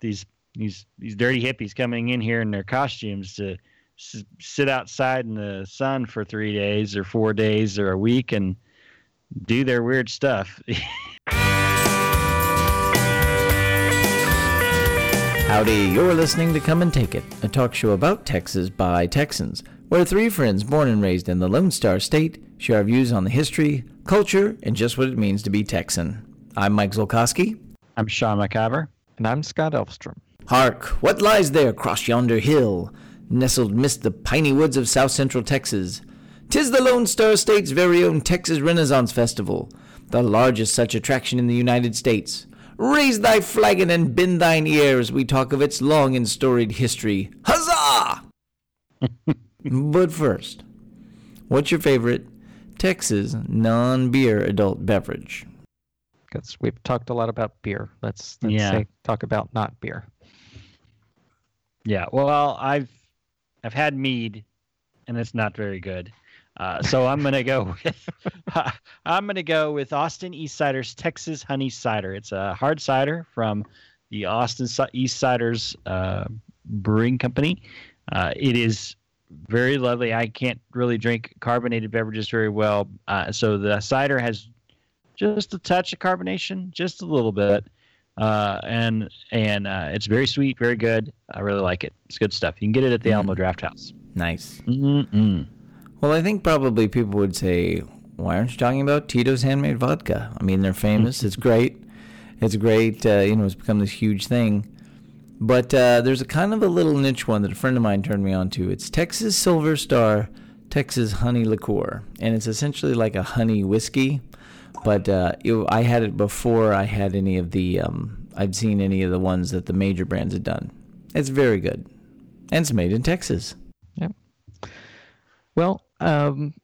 these these these dirty hippies coming in here in their costumes to s- sit outside in the sun for three days or four days or a week and do their weird stuff. Howdy, you're listening to Come and Take It, a talk show about Texas by Texans, where three friends born and raised in the Lone Star State share our views on the history, culture, and just what it means to be Texan. I'm Mike Zolkowski. I'm Sean McIver. And I'm Scott Elfstrom. Hark, what lies there across yonder hill, nestled midst the piney woods of south central Texas? Tis the Lone Star State's very own Texas Renaissance Festival, the largest such attraction in the United States. Raise thy flagon and bend thine ear as we talk of its long and storied history. Huzzah! but first, what's your favorite Texas non beer adult beverage? Because we've talked a lot about beer. Let's, let's Yeah. say, talk about not beer. Yeah, well, I've I've had mead, and it's not very good. Uh, so I'm gonna go with I'm gonna go with Austin East Cider's Texas Honey Cider. It's a hard cider from the Austin East Ciders uh, Brewing Company. Uh, it is very lovely. I can't really drink carbonated beverages very well, uh, so the cider has just a touch of carbonation, just a little bit uh, and and uh, it's very sweet, very good. I really like it. It's good stuff. You can get it at the Alamo Drafthouse. Nice. Mm-mm. Well, I think probably people would say, why aren't you talking about Tito's handmade vodka? I mean, they're famous. it's great. It's great. Uh, you know, it's become this huge thing. But uh, there's a kind of a little niche one that a friend of mine turned me on to. It's Texas Silver Star Texas Honey Liqueur. And it's essentially like a honey whiskey. But uh, it, I had it before I had any of the, um, I'd seen any of the ones that the major brands had done. It's very good. And it's made in Texas. Yep. Well, um,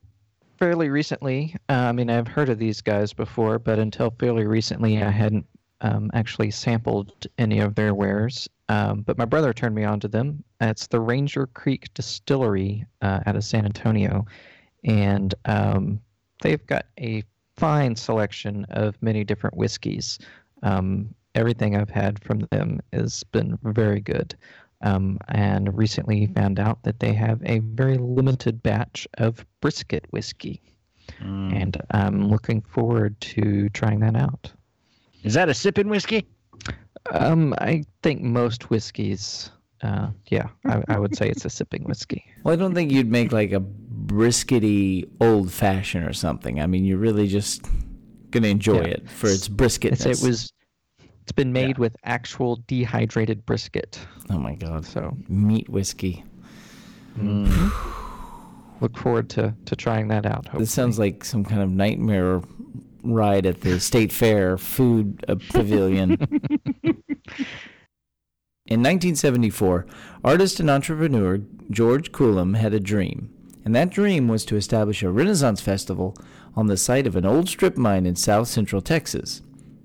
fairly recently, uh, I mean, I've heard of these guys before, but until fairly recently, I hadn't um, actually sampled any of their wares. Um, but my brother turned me on to them. It's the Ranger Creek Distillery uh, out of San Antonio. And um, they've got a fine selection of many different whiskeys. Um, everything I've had from them has been very good. Um, and recently found out that they have a very limited batch of brisket whiskey. Mm. And I'm looking forward to trying that out. Is that a sipping whiskey? Um, I think most whiskeys, uh, yeah, I, I would say it's a sipping whiskey. Well, I don't think you'd make like a briskety old fashioned or something. I mean, you're really just gonna enjoy Yeah. it for its It's, brisketness. it was, it's been made with actual dehydrated brisket. Oh my god! So Meat whiskey. look forward to, to trying that out. Hopefully. This sounds like some kind of nightmare ride at the state fair food uh, pavilion. In 1974, artist and entrepreneur George Coulam had a dream, and that dream was to establish a Renaissance festival on the site of an old strip mine in south central Texas.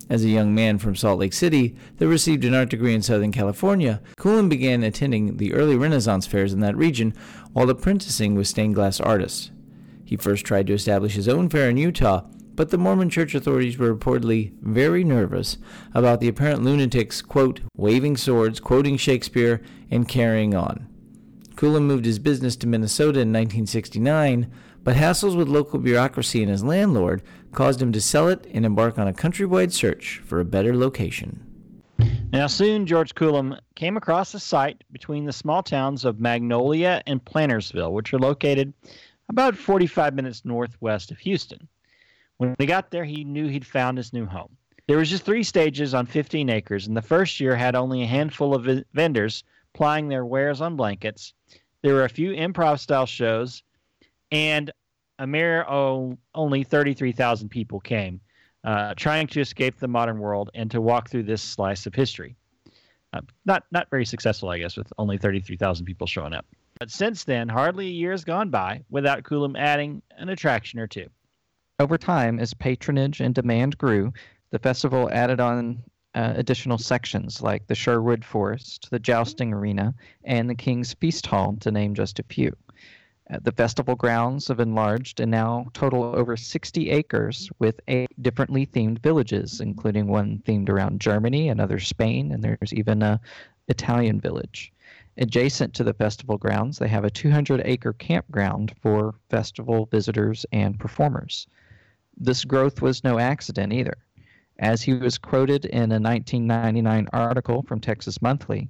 As a young man from Salt Lake City that received an art degree in Southern California, Coulam began attending the early Renaissance fairs in that region while apprenticing with stained glass artists. He first tried to establish his own fair in Utah, but the Mormon church authorities were reportedly very nervous about the apparent lunatics, quote, waving swords, quoting Shakespeare, and carrying on. Coulam moved his business to Minnesota in 1969, but hassles with local bureaucracy and his landlord caused him to sell it and embark on a countrywide search for a better location. Now, soon George Coulam came across a site between the small towns of Magnolia and Plantersville, which are located about 45 minutes northwest of Houston. When he got there, he knew he'd found his new home. There was just three stages on 15 acres, and the first year had only a handful of vendors plying their wares on blankets. There were a few improv-style shows, and a mere oh, only 33,000 people came, uh, trying to escape the modern world and to walk through this slice of history. Uh, not not very successful, I guess, with only 33,000 people showing up. But since then, hardly a year has gone by without Coulam adding an attraction or two. Over time, as patronage and demand grew, the festival added on uh, additional sections like the Sherwood Forest, the Jousting Arena, and the King's Feast Hall, to name just a few. Uh, the festival grounds have enlarged and now total over 60 acres with eight differently themed villages, including one themed around Germany, another Spain, and there's even a Italian village. Adjacent to the festival grounds, they have a 200 acre campground for festival visitors and performers. This growth was no accident either. As he was quoted in a 1999 article from Texas Monthly,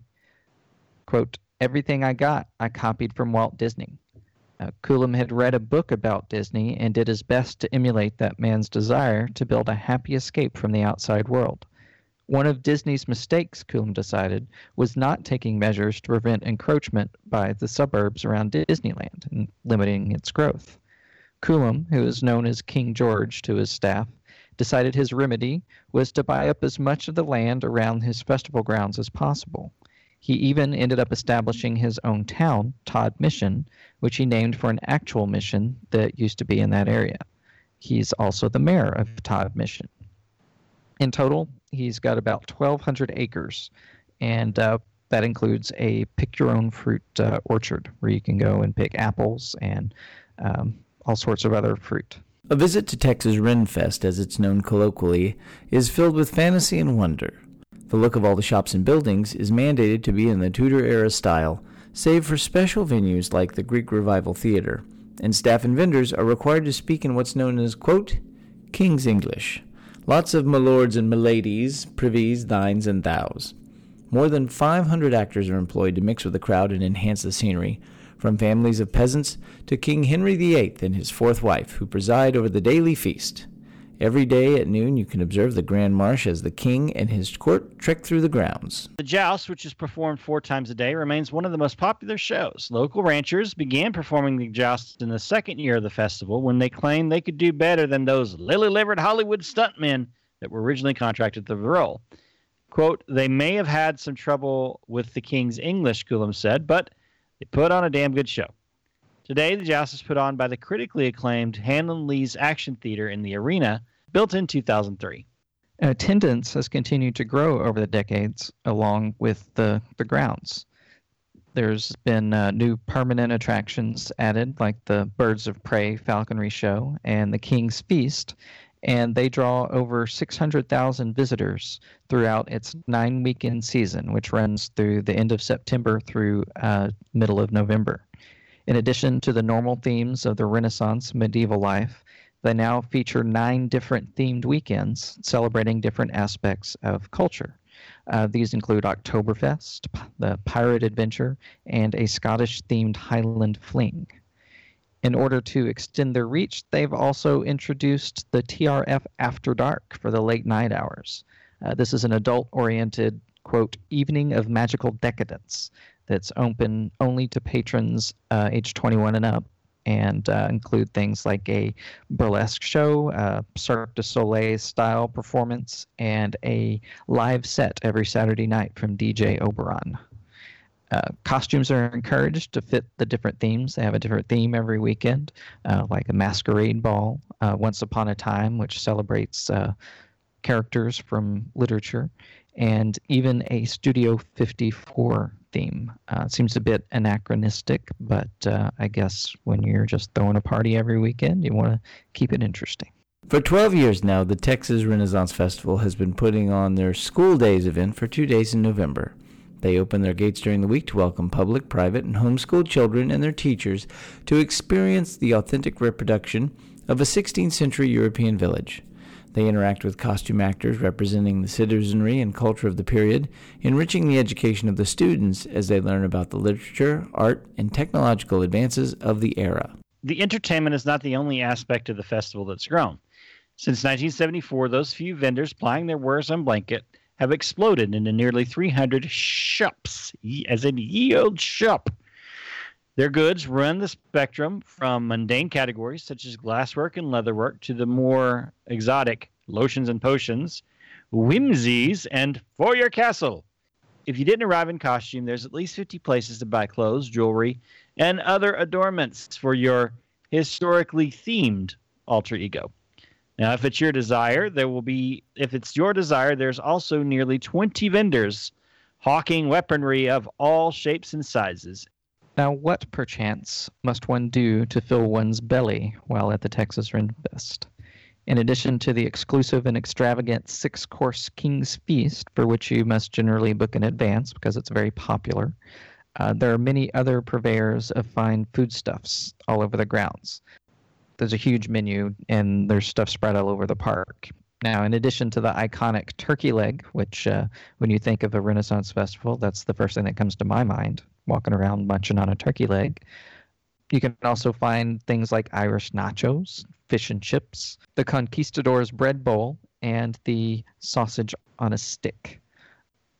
quote, Everything I got, I copied from Walt Disney. Uh, Coulam had read a book about Disney and did his best to emulate that man's desire to build a happy escape from the outside world. One of Disney's mistakes, Coulam decided, was not taking measures to prevent encroachment by the suburbs around Disneyland and limiting its growth. Coulam, who is known as King George to his staff, decided his remedy was to buy up as much of the land around his festival grounds as possible. He even ended up establishing his own town, Todd Mission, which he named for an actual mission that used to be in that area. He's also the mayor of Todd Mission. In total, he's got about 1,200 acres, and uh, that includes a pick your own fruit uh, orchard where you can go and pick apples and um, all sorts of other fruit. A visit to Texas Renfest, as it's known colloquially, is filled with fantasy and wonder. The look of all the shops and buildings is mandated to be in the Tudor era style, save for special venues like the Greek Revival Theater, and staff and vendors are required to speak in what's known as, quote, King's English. Lots of milords and miladies, privies, thines, and thous. More than 500 actors are employed to mix with the crowd and enhance the scenery, from families of peasants to King Henry VIII and his fourth wife, who preside over the daily feast. Every day at noon, you can observe the Grand March as the king and his court trek through the grounds. The joust, which is performed four times a day, remains one of the most popular shows. Local ranchers began performing the joust in the second year of the festival when they claimed they could do better than those lily livered Hollywood stuntmen that were originally contracted for the role. Quote, they may have had some trouble with the king's English, Coulam said, but they put on a damn good show. Today, the joust is put on by the critically acclaimed Hanlon Lee's Action Theater in the Arena, built in 2003. Attendance has continued to grow over the decades along with the, the grounds. There's been uh, new permanent attractions added, like the Birds of Prey Falconry Show and the King's Feast, and they draw over 600,000 visitors throughout its nine weekend season, which runs through the end of September through uh, middle of November. In addition to the normal themes of the Renaissance medieval life, they now feature nine different themed weekends celebrating different aspects of culture. Uh, these include Oktoberfest, the Pirate Adventure, and a Scottish themed Highland Fling. In order to extend their reach, they've also introduced the TRF After Dark for the late night hours. Uh, this is an adult oriented, quote, evening of magical decadence that's open only to patrons uh, age 21 and up and uh, include things like a burlesque show, a Cirque du Soleil style performance, and a live set every Saturday night from DJ Oberon. Uh, costumes are encouraged to fit the different themes. They have a different theme every weekend, uh, like a masquerade ball, uh, Once Upon a Time, which celebrates uh, characters from literature, and even a Studio 54 theme. Uh, seems a bit anachronistic, but I guess when you're just throwing a party every weekend, you want to keep it interesting. For 12 years now, the Texas Renaissance Festival has been putting on their School Days event for two days in November. They open their gates during the week to welcome public, private, and homeschooled children and their teachers to experience the authentic reproduction of a 16th century European village. They interact with costume actors representing the citizenry and culture of the period, enriching the education of the students as they learn about the literature, art, and technological advances of the era. The entertainment is not the only aspect of the festival that's grown. Since 1974, those few vendors plying their wares on blanket have exploded into nearly 300 shops, as in ye old shop. Their goods run the spectrum from mundane categories such as glasswork and leatherwork to the more exotic lotions and potions, whimsies, and for your castle. If you didn't arrive in costume, there's at least 50 places to buy clothes, jewelry, and other adornments for your historically themed alter ego. Now, if it's your desire, there will be, if it's your desire, there's also nearly 20 vendors hawking weaponry of all shapes and sizes, Now, what perchance must one do to fill one's belly while at the Texas Renfest? In addition to the exclusive and extravagant six course King's Feast, for which you must generally book in advance because it's very popular, uh, there are many other purveyors of fine foodstuffs all over the grounds. There's a huge menu, and there's stuff spread all over the park. Now, in addition to the iconic turkey leg, which uh, when you think of a Renaissance festival, that's the first thing that comes to my mind, walking around munching on a turkey leg. You can also find things like Irish nachos, fish and chips, the Conquistador's bread bowl, and the sausage on a stick.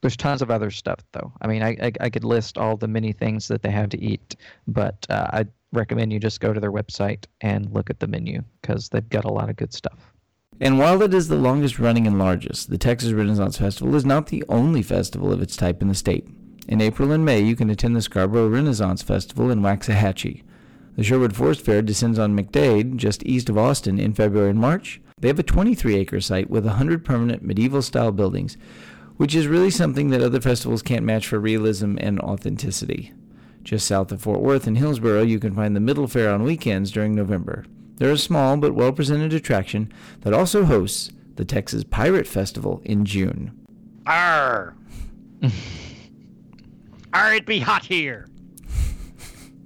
There's tons of other stuff, though. I mean, I, I, I could list all the many things that they have to eat, but uh, I recommend you just go to their website and look at the menu because they've got a lot of good stuff. And while it is the longest running and largest, the Texas Renaissance Festival is not the only festival of its type in the state. In April and May, you can attend the Scarborough Renaissance Festival in Waxahachie. The Sherwood Forest Fair descends on McDade, just east of Austin, in February and March. They have a 23 acre site with 100 permanent medieval style buildings, which is really something that other festivals can't match for realism and authenticity. Just south of Fort Worth in Hillsboro, you can find the Middle Faire on weekends during November. They're a small but well presented attraction that also hosts the Texas Pirate Festival in June. Arr! Arr, it be hot here.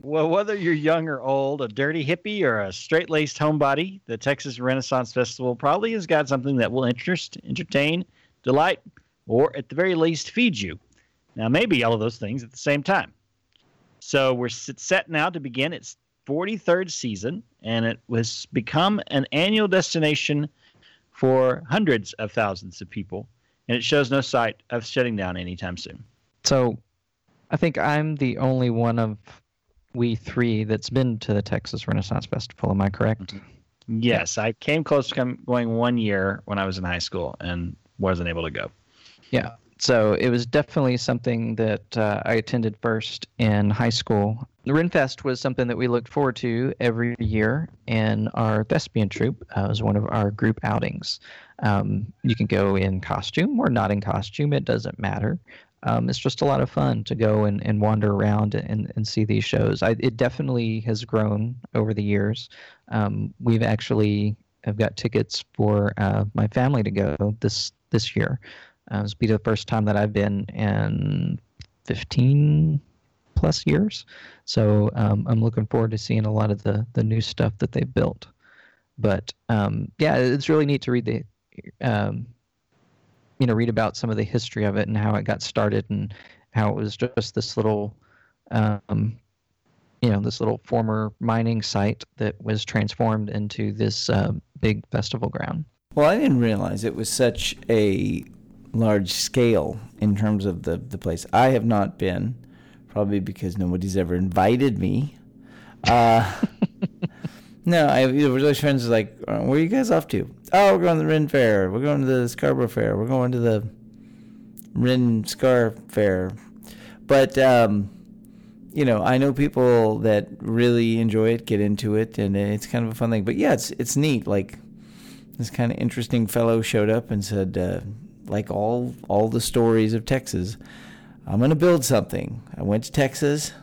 Well, whether you're young or old, a dirty hippie or a straight laced homebody, the Texas Renaissance Festival probably has got something that will interest, entertain, delight, or at the very least feed you. Now, maybe all of those things at the same time. So we're set now to begin its 43rd season, and it has become an annual destination for hundreds of thousands of people, and it shows no sight of shutting down anytime soon. So I think I'm the only one of we three that's been to the Texas Renaissance Festival. Am I correct? Yes, I came close to come, going one year when I was in high school and wasn't able to go. Yeah. So it was definitely something that uh, I attended first in high school. The Renfest was something that we looked forward to every year, and our thespian troupe uh, was one of our group outings. Um, you can go in costume or not in costume, it doesn't matter. Um, it's just a lot of fun to go and, and wander around and, and see these shows. I, it definitely has grown over the years. Um, we've actually have got tickets for uh, my family to go this this year. Uh, this be the first time that I've been in 15 plus years. So um, I'm looking forward to seeing a lot of the, the new stuff that they've built. But um, yeah, it's really neat to read the, um, you know, read about some of the history of it and how it got started and how it was just this little, um, you know, this little former mining site that was transformed into this uh, big festival ground. Well, I didn't realize it was such a large scale in terms of the, the place. I have not been, probably because nobody's ever invited me. Uh, no, I have those friends like, uh, where are you guys off to? Oh, we're going to the Ren Fair. We're going to the Scarborough Fair. We're going to the Ren Scar Fair. But um, you know, I know people that really enjoy it, get into it, and it's kind of a fun thing. But yeah, it's it's neat. Like this kind of interesting fellow showed up and said, uh, like all all the stories of Texas, I'm going to build something. I went to Texas,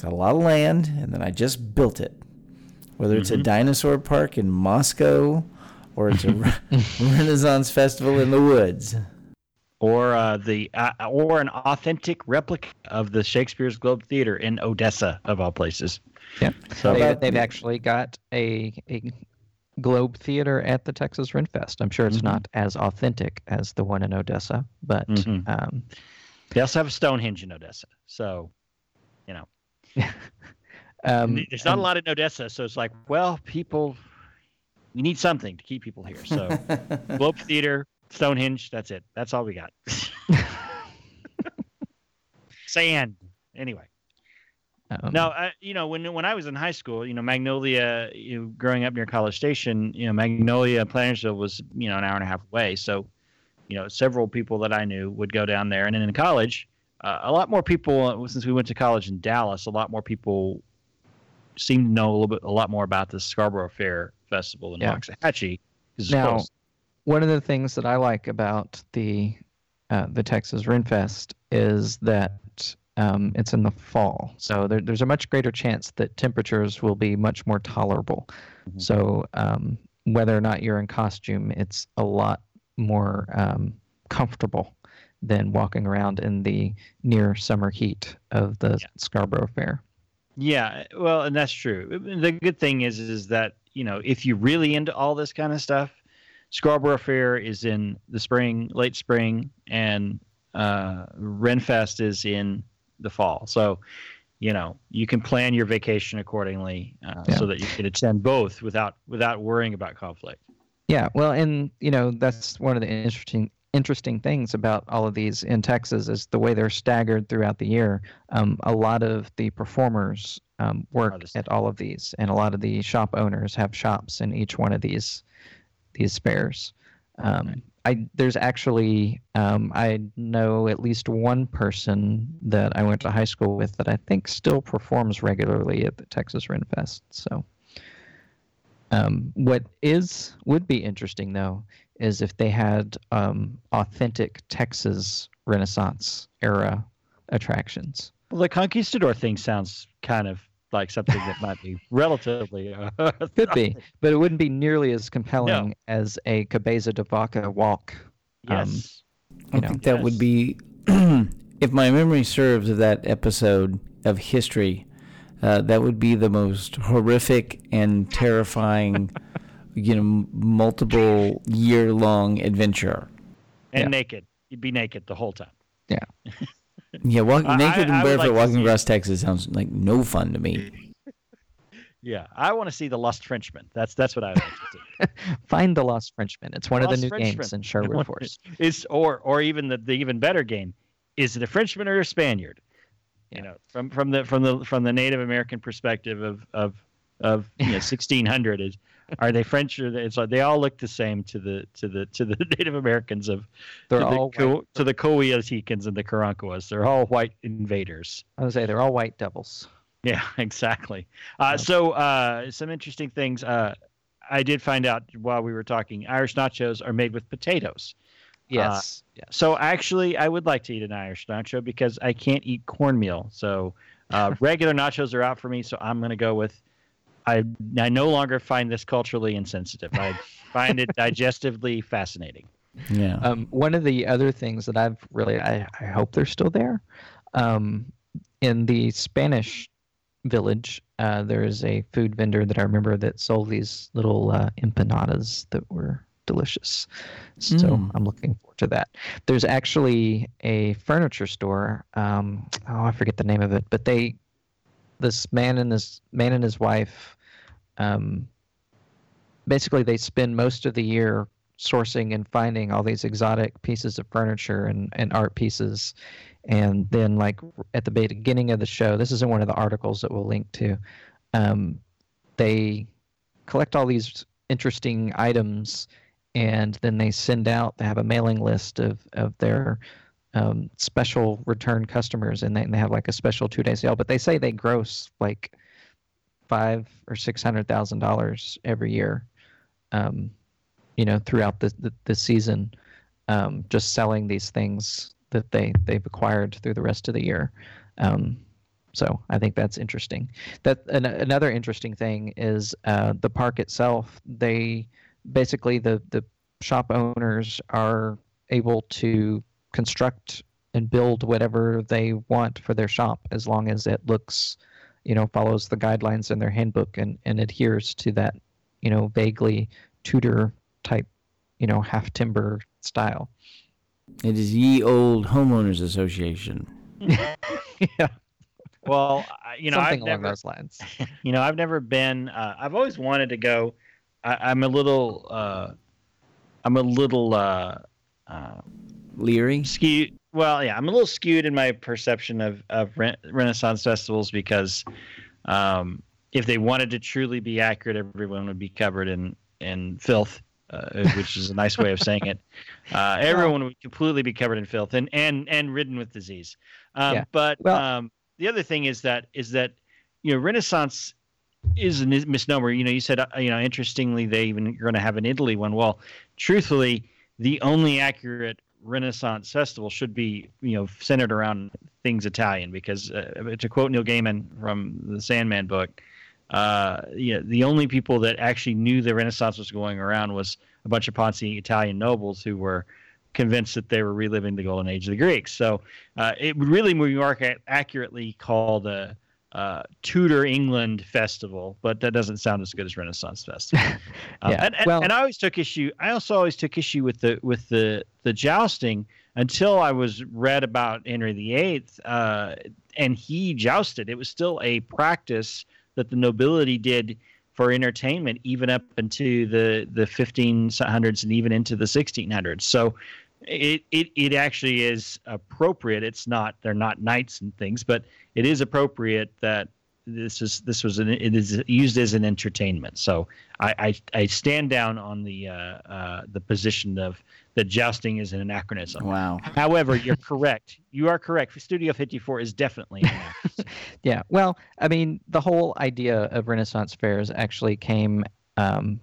got a lot of land, and then I just built it. Whether it's mm-hmm. a dinosaur park in Moscow or it's a Renaissance festival in the woods. Or uh, the uh, or an authentic replica of the Shakespeare's Globe Theater in Odessa, of all places. Yeah, so they, they've actually got a, a Globe Theater at the Texas Renfest. I'm sure it's mm-hmm. not as authentic as the one in Odessa, but mm-hmm. um, they also have a Stonehenge in Odessa. So, you know, um, there's not a lot in Odessa, so it's like, well, people, we need something to keep people here. So, Globe Theater, Stonehenge, that's it. That's all we got. Sand. Anyway. Um, now, uh, you know, when when I was in high school, you know, Magnolia, you know, growing up near College Station, you know, Magnolia, Plantersville was, you know, an hour and a half away. So, you know, several people that I knew would go down there. And then in college, uh, a lot more people, since we went to college in Dallas, a lot more people seemed to know a little bit, a lot more about the Scarborough Fair Festival in yeah. Waxahachie. Now, close. one of the things that I like about the uh, the Texas Renfest is that um, it's in the fall. So there, there's a much greater chance that temperatures will be much more tolerable. Mm-hmm. So um, whether or not you're in costume, it's a lot more um, comfortable than walking around in the near summer heat of the yeah. Scarborough Fair. Yeah, well, and that's true. The good thing is, is that you know if you're really into all this kind of stuff, Scarborough Fair is in the spring, late spring, and uh, Renfest is in the fall. So, you know, you can plan your vacation accordingly uh, yeah. so that you can attend both without without worrying about conflict. Yeah, well, and you know that's one of the interesting interesting things about all of these in Texas is the way they're staggered throughout the year. Um, a lot of the performers um, work at all of these, and a lot of the shop owners have shops in each one of these these fairs. Um, I there's actually um, I know at least one person that I went to high school with that I think still performs regularly at the Texas Ren Fest. So, um, what is would be interesting though is if they had um, authentic Texas Renaissance era attractions. Well, the conquistador thing sounds kind of like something that might be relatively uh, could be, but it wouldn't be nearly as compelling no. as a Cabeza de Vaca walk. Um, yes, um, I know. think that yes. would be, if my memory serves of that episode of history, uh, that would be the most horrific and terrifying, you know, multiple year long adventure. And yeah. naked, you'd be naked the whole time. Yeah. Yeah, walk, naked I, and barefoot like walking across Texas sounds like no fun to me. Yeah, I want to see the Lost Frenchman. That's that's what I like to see. Find the Lost Frenchman. It's one Lost of the new Frenchman. games in Sherwood Forest. Is or or even the, the even better game, is it a Frenchman or a Spaniard? Yeah. You know, from from the from the from the Native American perspective of of of you know, 1600 is are they French or they, like they all look the same to the to the to the Native Americans of they're to all the, to the Coahuiltecans and the Karankawas. They're all white invaders. I would say they're all white devils. Yeah, exactly. Uh, so uh, some interesting things. Uh, I did find out while we were talking. Irish nachos are made with potatoes. Yes. Uh, yes. So actually, I would like to eat an Irish nacho because I can't eat cornmeal. So uh, regular nachos are out for me. So I'm going to go with I I no longer find this culturally insensitive. I find it digestively fascinating. Yeah. Um, one of the other things that I've really I, I hope they're still there. Um, in the Spanish village, uh, there is a food vendor that I remember that sold these little uh, empanadas that were delicious. So mm. I'm looking forward to that. There's actually a furniture store. Um, oh, I forget the name of it, but they this man and his man and his wife um, basically they spend most of the year sourcing and finding all these exotic pieces of furniture and, and art pieces. And then like at the beginning of the show this isn't one of the articles that we'll link to um, they collect all these interesting items and then they send out they have a mailing list of, of their um, special return customers, and they, and they have like a special two day sale. But they say they gross like five or six hundred thousand dollars every year, um, you know, throughout the the, the season, um, just selling these things that they they've acquired through the rest of the year. Um, so I think that's interesting. That an, another interesting thing is uh, the park itself. They basically the the shop owners are able to construct and build whatever they want for their shop as long as it looks you know follows the guidelines in their handbook and, and adheres to that you know vaguely tudor type you know half timber style. It is ye old homeowners association. Yeah. Well you know something I've along never, those lines. You know i've never been uh, i've always wanted to go I, am a little uh, i'm a little uh, uh leery? Skewed. Well, yeah, I'm a little skewed in my perception of of re- Renaissance festivals because um, if they wanted to truly be accurate, everyone would be covered in in filth. Uh, which is a nice way of saying it. Uh, everyone would completely be covered in filth and and and ridden with disease. Um, yeah. But well, um, the other thing is that is that you know Renaissance is a misnomer. You know, you said uh, you know interestingly they even you're going to have an Italy one. Well, truthfully, the only accurate Renaissance festival should be you know centered around things Italian because uh, to quote Neil Gaiman from the Sandman book, uh, you know, the only people that actually knew the Renaissance was going around was a bunch of Ponzi Italian nobles who were convinced that they were reliving the golden age of the Greeks. So uh, it would really more accurately call the uh, Tudor England festival, but that doesn't sound as good as Renaissance festival. Um, yeah. and, and, well, and I always took issue. I also always took issue with the with the the jousting until I was read about Henry VIII, uh, and he jousted. It was still a practice that the nobility did for entertainment, even up into the the 1500s and even into the 1600s. So it, it it actually is appropriate. It's not they're not knights and things, but it is appropriate that this is this was an it is used as an entertainment. So I I, I stand down on the uh, uh, the position of that jousting is an anachronism. Wow. However, you're correct. You are correct. Studio 54 is definitely. yeah. Well, I mean, the whole idea of Renaissance fairs actually came um,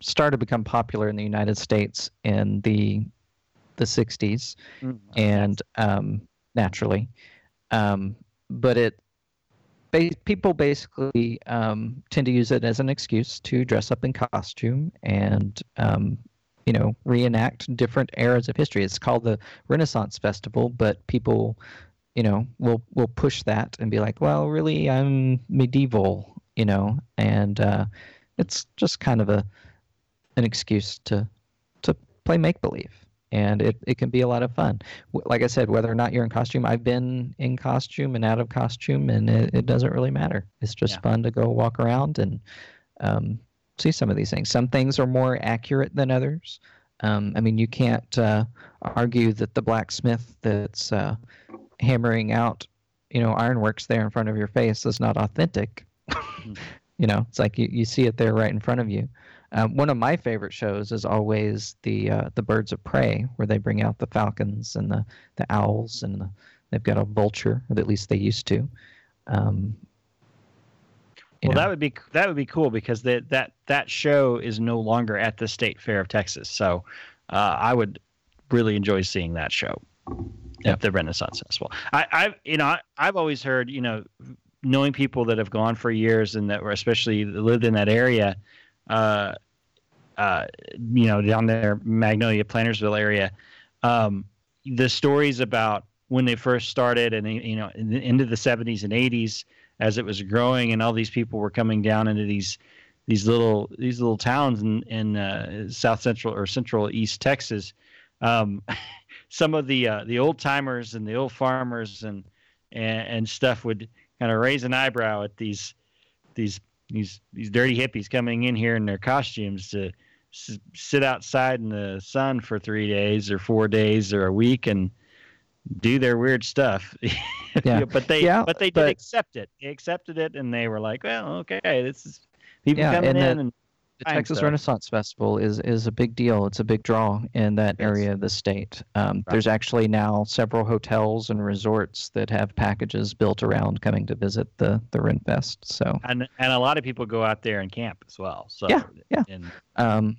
started to become popular in the United States in the the 60s, mm-hmm. and um, naturally, um, but it ba- people basically um, tend to use it as an excuse to dress up in costume and um, you know reenact different eras of history. It's called the Renaissance Festival, but people you know will will push that and be like, well, really, I'm medieval, you know, and uh, it's just kind of a an excuse to to play make believe and it, it can be a lot of fun. Like I said, whether or not you're in costume, I've been in costume and out of costume, and it, it doesn't really matter. It's just yeah. fun to go walk around and um, see some of these things. Some things are more accurate than others. Um, I mean, you can't uh, argue that the blacksmith that's uh, hammering out, you know, ironworks there in front of your face is not authentic. You know, it's like you, you see it there right in front of you. Um, one of my favorite shows is always the uh, the Birds of Prey, where they bring out the falcons and the, the owls, and the, they've got a vulture, at least they used to. Um, well, know. that would be that would be cool because that that that show is no longer at the State Fair of Texas. So uh, I would really enjoy seeing that show yep. at the Renaissance Festival. I, I've you know I, I've always heard you know knowing people that have gone for years and that were especially lived in that area uh, uh, you know, down there, Magnolia, Plantersville area. Um, the stories about when they first started and, you know, in the, into the 70s and 80s as it was growing and all these people were coming down into these these little these little towns in in uh, south central or central east Texas. Um, some of the uh, the old timers and the old farmers and, and and stuff would kind of raise an eyebrow at these these these these dirty hippies coming in here in their costumes to s- sit outside in the sun for three days or four days or a week and do their weird stuff. Yeah. but they yeah, but they did but, accept it. They accepted it and they were like, well, okay, this is people yeah, coming in and the Texas Renaissance Festival is is a big deal. It's a big draw in that yes. area of the state. Um, right. There's actually now several hotels and resorts that have packages built around coming to visit the the Renfest. So and and a lot of people go out there and camp as well. So yeah, yeah. um,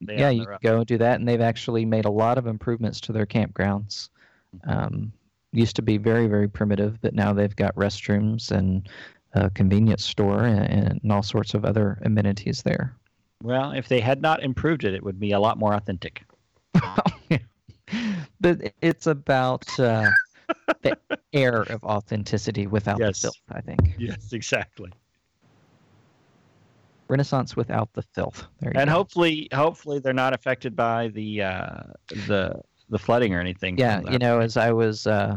yeah, you can go and do that, and they've actually made a lot of improvements to their campgrounds. Mm-hmm. Um, used to be very very primitive, but now they've got restrooms and a convenience store and, and all sorts of other amenities there. Well, if they had not improved it, it would be a lot more authentic. but it's about uh, the air of authenticity without yes. the filth, I think. Yes, exactly. Renaissance without the filth. and go. hopefully, hopefully they're not affected by the uh, the the flooding or anything. Yeah, you know, as I was, uh,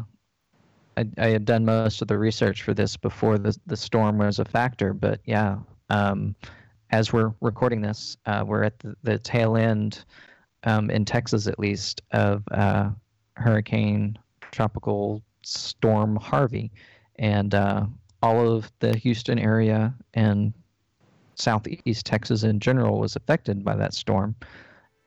I, I had done most of the research for this before the the storm was a factor, but yeah, um, as we're recording this, uh, we're at the, the tail end, um, in Texas at least, of uh, Hurricane Tropical Storm Harvey. And uh, all of the Houston area and southeast Texas in general was affected by that storm.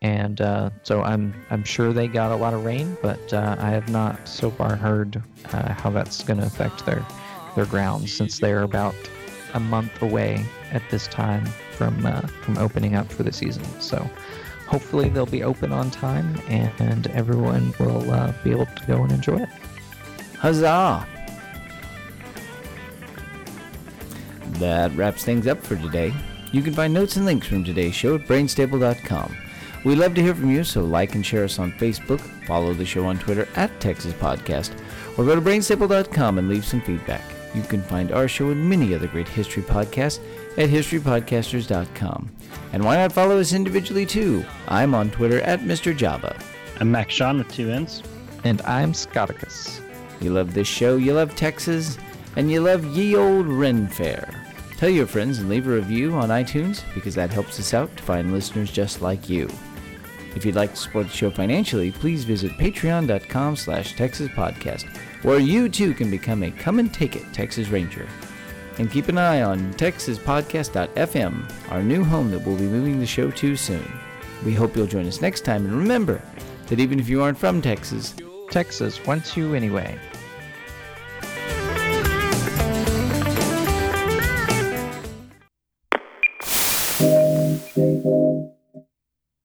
And uh, so I'm I'm sure they got a lot of rain, but uh, I have not so far heard uh, how that's going to affect their their grounds since they're about a month away at this time from uh, from opening up for the season. So hopefully they'll be open on time and everyone will uh, be able to go and enjoy it. Huzzah! That wraps things up for today. You can find notes and links from today's show at brainstable.com. We love to hear from you, so like and share us on Facebook, follow the show on Twitter at Texas Podcast, or go to brainstable.com and leave some feedback. You can find our show and many other great history podcasts at historypodcasters.com. And why not follow us individually too? I'm on Twitter at Mr. Java. I'm Max Sean with two N's. And I'm Scotticus. You love this show, you love Texas, and you love ye old Ren Fair. Tell your friends and leave a review on iTunes because that helps us out to find listeners just like you. If you'd like to support the show financially, please visit patreon.com slash Texas Podcast, where you too can become a come and take it Texas Ranger. And keep an eye on TexasPodcast.fm, our new home that we'll be moving the show to soon. We hope you'll join us next time, and remember that even if you aren't from Texas, Texas wants you anyway.